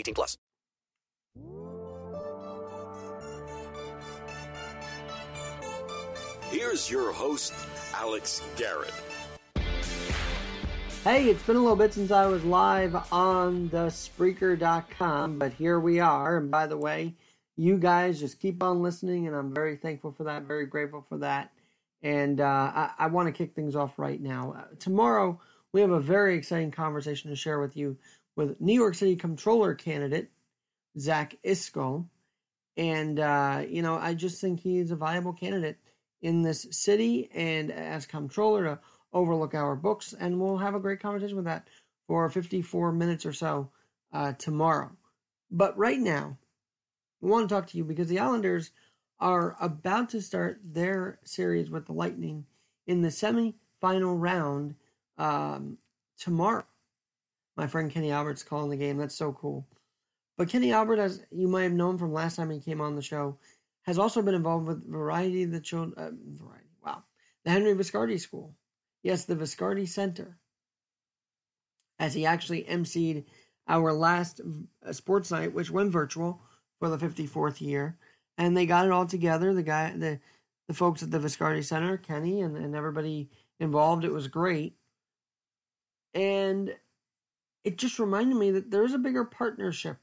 18 plus. Here's your host, Alex Garrett. Hey, it's been a little bit since I was live on the Spreaker.com, but here we are. And by the way, you guys just keep on listening, and I'm very thankful for that, very grateful for that. And uh, I, I want to kick things off right now. Uh, tomorrow, we have a very exciting conversation to share with you with New York City Comptroller candidate Zach Iscol. And, uh, you know, I just think he's a viable candidate in this city and as comptroller to overlook our books. And we'll have a great conversation with that for 54 minutes or so uh, tomorrow. But right now, I want to talk to you because the Islanders are about to start their series with the Lightning in the semi-final round um, tomorrow. My friend Kenny Albert's calling the game. That's so cool. But Kenny Albert, as you might have known from last time he came on the show, has also been involved with Variety the Children. Uh, variety, wow, the Henry Viscardi School. Yes, the Viscardi Center. As he actually emceed our last uh, sports night, which went virtual for the 54th year, and they got it all together. The guy, the the folks at the Viscardi Center, Kenny, and, and everybody involved. It was great, and it just reminded me that there's a bigger partnership.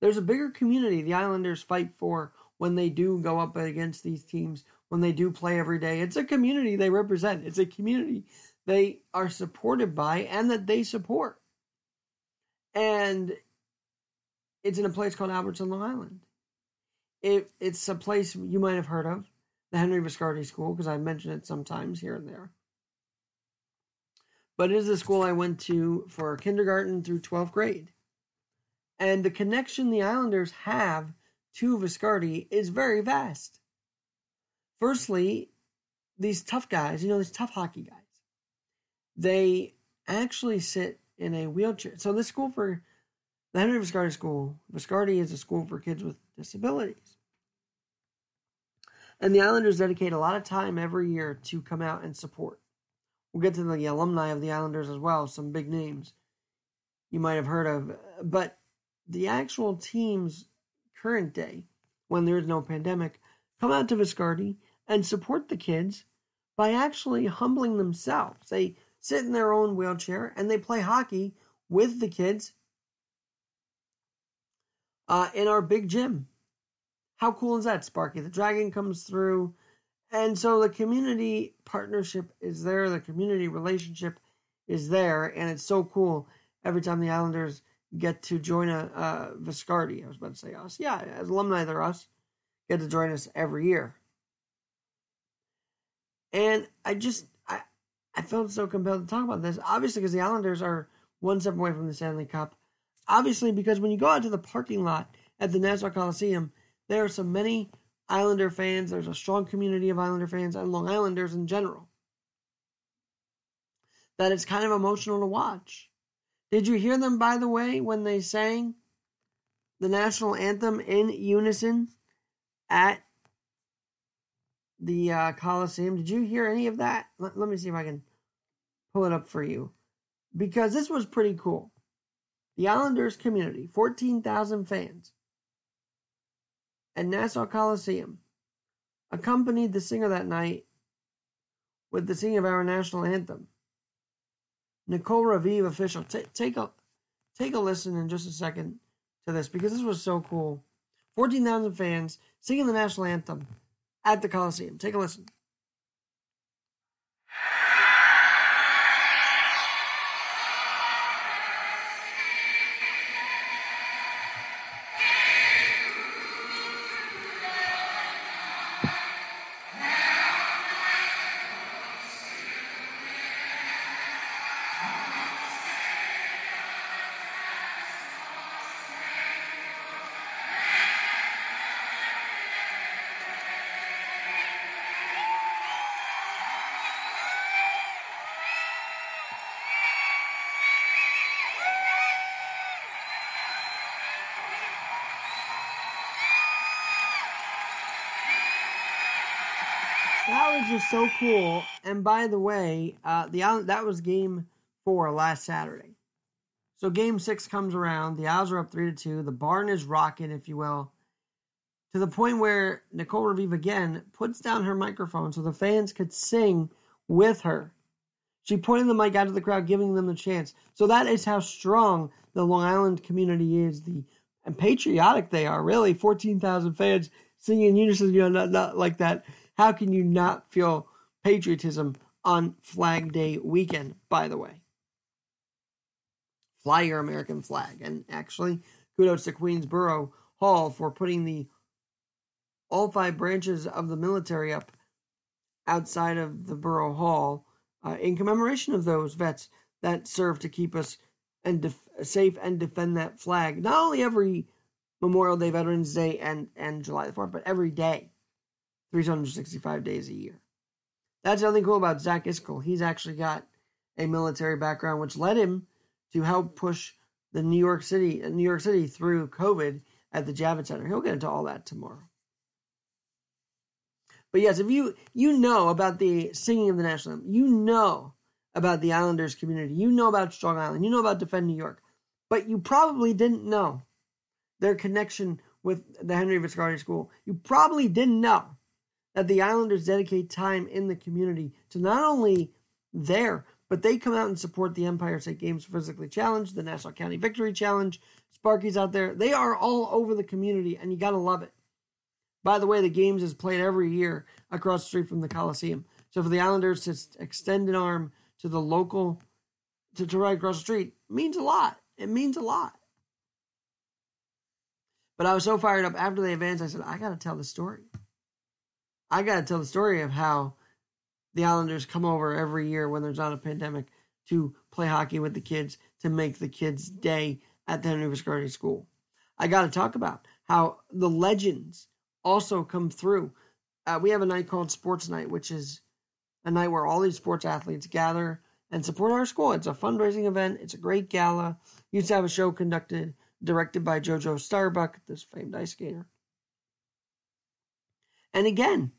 There's a bigger community the Islanders fight for when they do go up against these teams, when they do play every day. It's a community they represent. It's a community they are supported by and that they support. And it's in a place called Albertson, Long Island. It, it's a place you might have heard of, the Henry Viscardi School, because I mention it sometimes here and there. But it is a school I went to for kindergarten through 12th grade. And the connection the Islanders have to Viscardi is very vast. Firstly, these tough guys, you know, these tough hockey guys, they actually sit in a wheelchair. So this school for the Henry Viscardi School, Viscardi is a school for kids with disabilities. And the Islanders dedicate a lot of time every year to come out and support. We'll get to the alumni of the Islanders as well, some big names you might have heard of. But the actual team's current day, when there is no pandemic, come out to Viscardi and support the kids by actually humbling themselves. They sit in their own wheelchair and they play hockey with the kids uh, in our big gym. How cool is that, Sparky? The dragon comes through. And so the community partnership is there, the community relationship is there, and it's so cool every time the Islanders get to join a, a Viscardi. I was about to say us. Yeah, as alumni, they're us. Get to join us every year. And I just, I, I felt so compelled to talk about this. Obviously, because the Islanders are one step away from the Stanley Cup. Obviously, because when you go out to the parking lot at the Nassau Coliseum, there are so many Islander fans. There's a strong community of Islander fans and Long Islanders in general. That it's kind of emotional to watch. Did you hear them, by the way, when they sang the national anthem in unison at the uh, Coliseum? Did you hear any of that? Let, let me see if I can pull it up for you. Because this was pretty cool. The Islanders community, 14,000 fans, at Nassau Coliseum, accompanied the singer that night with the singing of our national anthem. Nicole Raviv official. T- take a take a listen in just a second to this because this was so cool. 14,000 fans singing the national anthem at the Coliseum. Take a listen. Was just so cool. And by the way, uh, the Island, that was game four last Saturday. So game six comes around. The Isles are up three to two. The barn is rocking, if you will, to the point where Nicole Raviv again puts down her microphone so the fans could sing with her. She pointed the mic out to the crowd, giving them the chance. So that is how strong the Long Island community is. The and patriotic they are. Really, fourteen thousand fans singing in unison. You know, not, not like that. How can you not feel patriotism on Flag Day weekend? By the way, fly your American flag. And actually, kudos to Queensboro Hall for putting the all five branches of the military up outside of the borough hall uh, in commemoration of those vets that serve to keep us and def- safe and defend that flag. Not only every Memorial Day, Veterans Day, and and July the Fourth, but every day, 365 days a year. That's something cool about Zach Iscol. He's actually got a military background, which led him to help push the New York City, New York City through COVID at the Javits Center. He'll get into all that tomorrow. But yes, if you you know about the singing of the national anthem, you know about the Islanders community, you know about Strong Island, you know about Defend New York, but you probably didn't know their connection with the Henry Viscardi School. You probably didn't know that the Islanders dedicate time in the community to not only there, but they come out and support the Empire State Games Physically Challenge, the Nassau County Victory Challenge. Sparky's out there. They are all over the community, and you got to love it. By the way, the games is played every year across the street from the Coliseum. So for the Islanders to extend an arm to the local, to, to across the street, means a lot. It means a lot. But I was so fired up after the advance, I said, I got to tell the story. I got to tell the story of how the Islanders come over every year when there's not a pandemic to play hockey with the kids to make the kids' day at the Henry Viscardi School. I got to talk about how the legends also come through. Uh, we have a night called Sports Night, which is a night where all these sports athletes gather and support our school. It's a fundraising event. It's a great gala. Used to have a show conducted, directed by JoJo Starbuck, this famed ice skater. And again,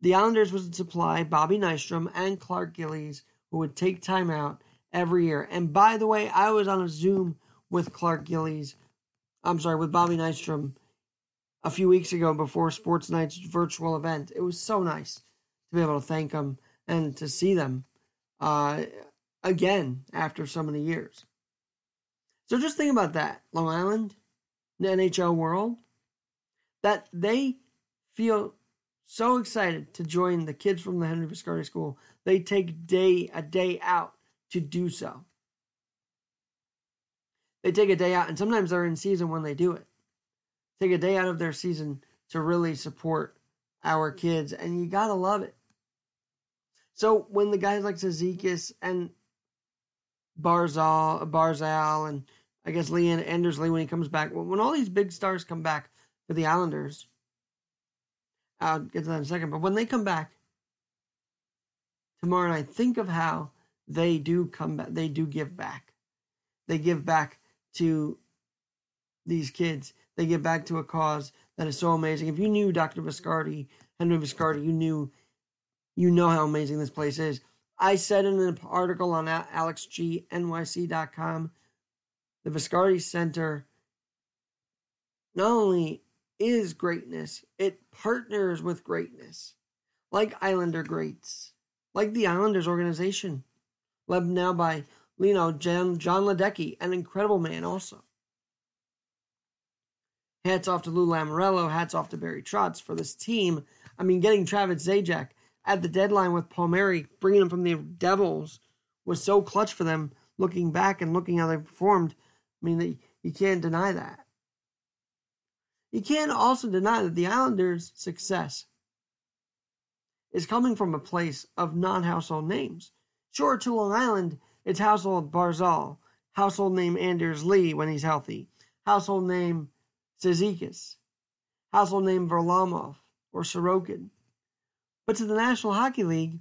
the Islanders would supply Bobby Nystrom and Clark Gillies, who would take time out every year. And by the way, I was on a Zoom with Clark Gillies, I'm sorry, with Bobby Nystrom a few weeks ago before Sports Night's virtual event. It was so nice to be able to thank them and to see them uh, again after so many years. So just think about that, Long Island, the NHL world, that they feel so excited to join the kids from the Henry Viscardi School. They take day a day out to do so. They take a day out, and sometimes they're in season when they do it. Take a day out of their season to really support our kids, and you gotta love it. So when the guys like Cizikas and Barzal, Barzal, and I guess Leon Andersley when he comes back, when all these big stars come back for the Islanders, I'll get to that in a second. But when they come back tomorrow night, think of how they do come back. They do give back. They give back to these kids. They give back to a cause that is so amazing. If you knew Dr. Viscardi, Henry Viscardi, you knew, you know how amazing this place is. I said in an article on AlexGNYC.com, the Viscardi Center not only is greatness, it partners with greatness, like Islander greats, like the Islanders organization, led now by you know John, Jon Ledecky, an incredible man also. hats off to Lou Lamoriello, hats off to Barry Trotz for this team. I mean, getting Travis Zajac at the deadline with Palmieri, bringing him from the Devils, was so clutch for them. Looking back and looking how they performed, I mean, you can't deny that. You can't also deny that the Islanders' success is coming from a place of non household names. Sure, to Long Island, it's household Barzal, household name Anders Lee when he's healthy, household name Cizikas, household name Varlamov or Sorokin. But to the National Hockey League,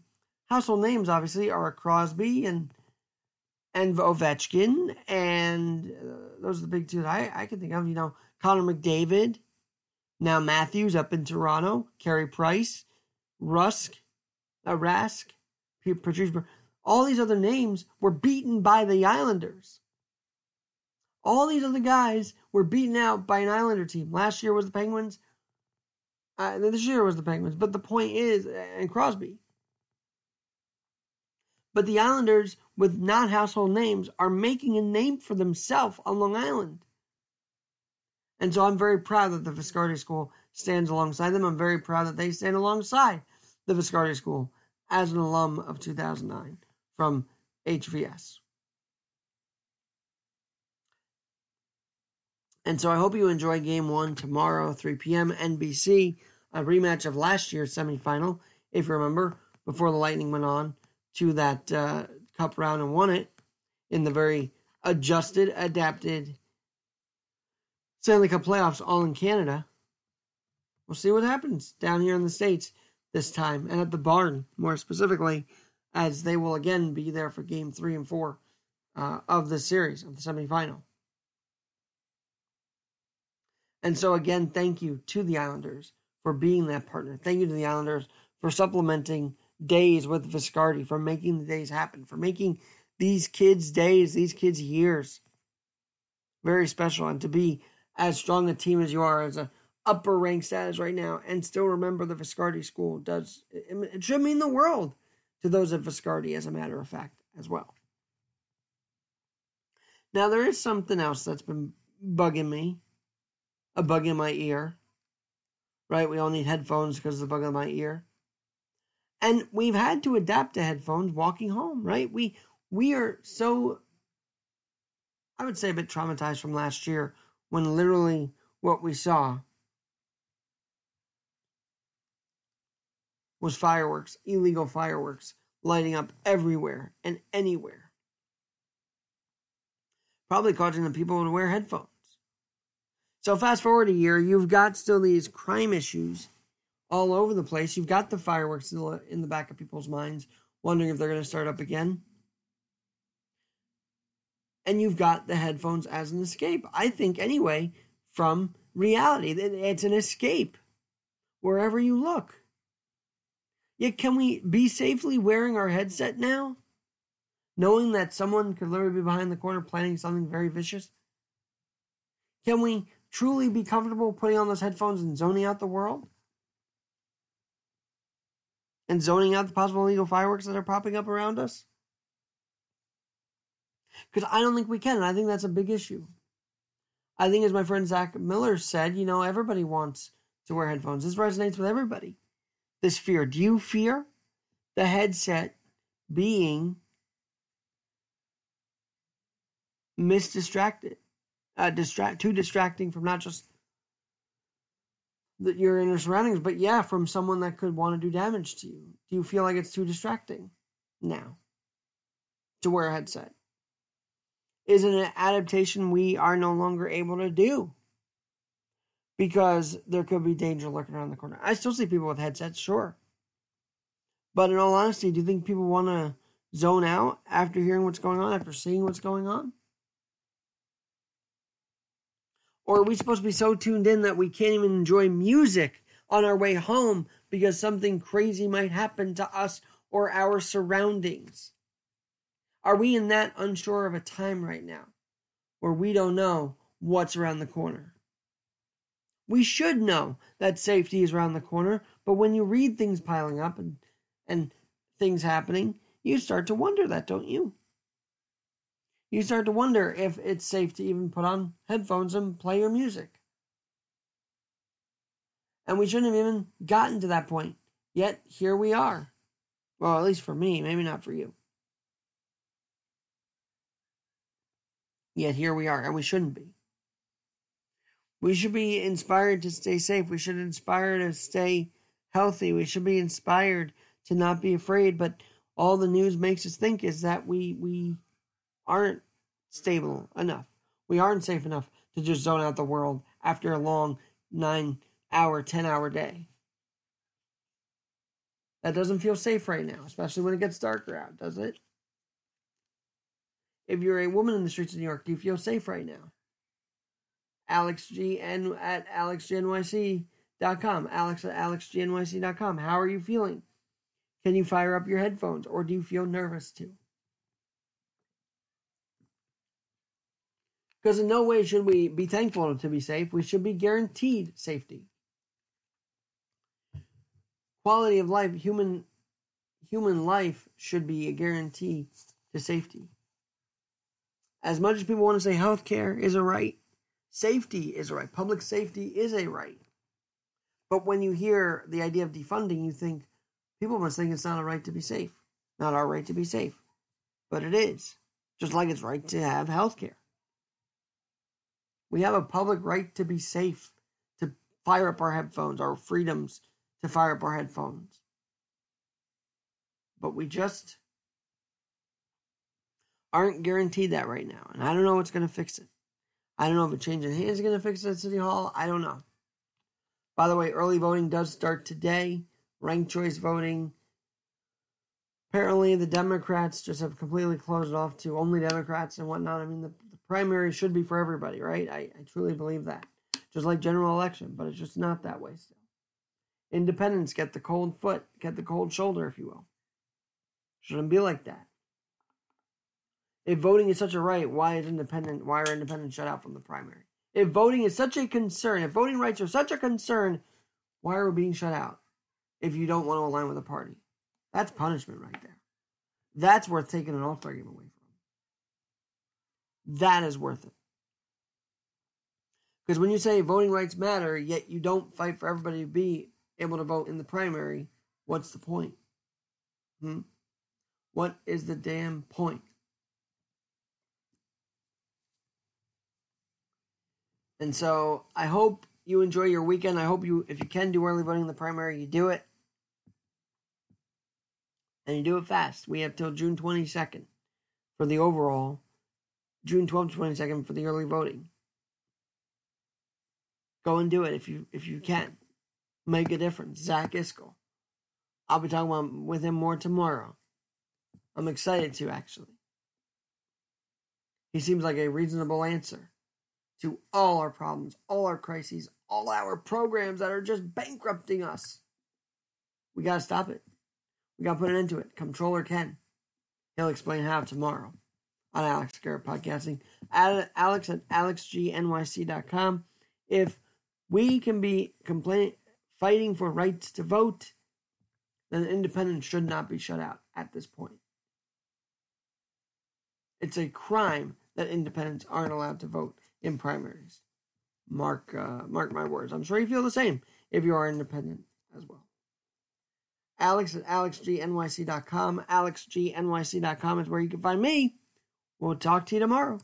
household names obviously are Crosby and and Ovechkin, and uh, those are the big two that I, I can think of. You know, Connor McDavid, now Matthews up in Toronto, Carey Price, Rusk, uh, Rask, Patrice, all these other names were beaten by the Islanders. All these other guys were beaten out by an Islander team. Last year was the Penguins. Uh, this year was the Penguins. But the point is, and Crosby. But the Islanders, with not household names, are making a name for themselves on Long Island. And so I'm very proud that the Viscardi School stands alongside them. I'm very proud that they stand alongside the Viscardi School as an alum of 2009 from HVS. And so I hope you enjoy game one tomorrow, 3 p.m. NBC, a rematch of last year's semifinal. If you remember, before the Lightning went on to that uh, cup round and won it in the very adjusted, adapted Stanley Cup playoffs, all in Canada. We'll see what happens down here in the States this time and at the barn, more specifically, as they will again be there for game three and four uh, of the series, of the semifinal. And so, again, thank you to the Islanders for being that partner. Thank you to the Islanders for supplementing days with Viscardi, for making the days happen, for making these kids' days, these kids' years very special. And to be as strong a team as you are, as a upper rank status right now, and still remember the Viscardi school does it should mean the world to those at Viscardi, as a matter of fact, as well. Now there is something else that's been bugging me a bug in my ear. Right? We all need headphones because of the bug in my ear. And we've had to adapt to headphones walking home, right? We we are so I would say a bit traumatized from last year when literally what we saw was fireworks, illegal fireworks lighting up everywhere and anywhere. Probably causing the people to wear headphones. So fast forward a year, you've got still these crime issues all over the place. You've got the fireworks still in the back of people's minds, wondering if they're going to start up again. And you've got the headphones as an escape. I think, anyway, from reality. It's an escape wherever you look. Yet, can we be safely wearing our headset now? Knowing that someone could literally be behind the corner planning something very vicious? Can we truly be comfortable putting on those headphones and zoning out the world? And zoning out the possible illegal fireworks that are popping up around us? Because I don't think we can, and I think that's a big issue. I think, as my friend Zach Miller said, you know, everybody wants to wear headphones. This resonates with everybody. This fear. Do you fear the headset being misdistracted? uh, distract too distracting from not just the, your inner surroundings, but yeah, from someone that could want to do damage to you. Do you feel like it's too distracting now to wear a headset? Is an adaptation we are no longer able to do? Because there could be danger lurking around the corner. I still see people with headsets, sure. But in all honesty, do you think people want to zone out after hearing what's going on, after seeing what's going on? Or are we supposed to be so tuned in that we can't even enjoy music on our way home because something crazy might happen to us or our surroundings? Are we in that unsure of a time right now where we don't know what's around the corner? We should know that safety is around the corner, but when you read things piling up and, and things happening, you start to wonder that, don't you? you start to wonder if it's safe to even put on headphones and play your music. And we shouldn't have even gotten to that point. Yet here we are. Well, at least for me, maybe not for you. Yet here we are, and we shouldn't be. We should be inspired to stay safe. We should inspire to stay healthy. We should be inspired to not be afraid. But all the news makes us think is that we we aren't stable enough. We aren't safe enough to just zone out the world after a long nine hour, ten hour day. That doesn't feel safe right now, especially when it gets darker out, does it? If you're a woman in the streets of New York, do you feel safe right now? Alex G N at alexgnyc.com. Alex at alexgnyc.com. How are you feeling? Can you fire up your headphones or do you feel nervous too? Because in no way should we be thankful to be safe. We should be guaranteed safety. Quality of life, human human life should be a guarantee to safety. As much as people want to say healthcare is a right, safety is a right. Public safety is a right. But when you hear the idea of defunding, you think people must think it's not a right to be safe. Not our right to be safe. But it is. Just like it's right to have healthcare. We have a public right to be safe, to fire up our headphones, our freedoms to fire up our headphones. But we just aren't guaranteed that right now. And I don't know what's going to fix it. I don't know if a change in hands is going to fix it at City Hall. I don't know. By the way, early voting does start today. Ranked choice voting. Apparently, the Democrats just have completely closed it off to only Democrats and whatnot. I mean, the, the primary should be for everybody, right? I, I truly believe that. Just like general election, but it's just not that way still. Independents get the cold foot, get the cold shoulder, if you will. Shouldn't be like that. If voting is such a right, why is independent? Why are independents shut out from the primary? If voting is such a concern, if voting rights are such a concern, why are we being shut out? If you don't want to align with a party, that's punishment right there. That's worth taking an All Star game away from. That is worth it. Because when you say voting rights matter, yet you don't fight for everybody to be able to vote in the primary, what's the point? Hmm? What is the damn point? And so I hope you enjoy your weekend. I hope you, if you can do early voting in the primary, you do it. And you do it fast. We have till June 22nd for the overall, June 12th 22nd for the early voting. Go and do it if you if you can. Make a difference. Zach Iscol. I'll be talking about, with him more tomorrow. I'm excited to actually. He seems like a reasonable answer to all our problems, all our crises, all our programs that are just bankrupting us. We got to stop it. We got to put an end to it. Controller Ken. He'll explain how tomorrow on Alex Garrett Podcasting. Alex at alexgnyc.com. If we can be complaining, fighting for rights to vote, then independents should not be shut out at this point. It's a crime that independents aren't allowed to vote in primaries. Mark, uh, mark my words. I'm sure you feel the same if you are independent as well. Alex at alexgnyc.com. Alexgnyc.com is where you can find me. We'll talk to you tomorrow.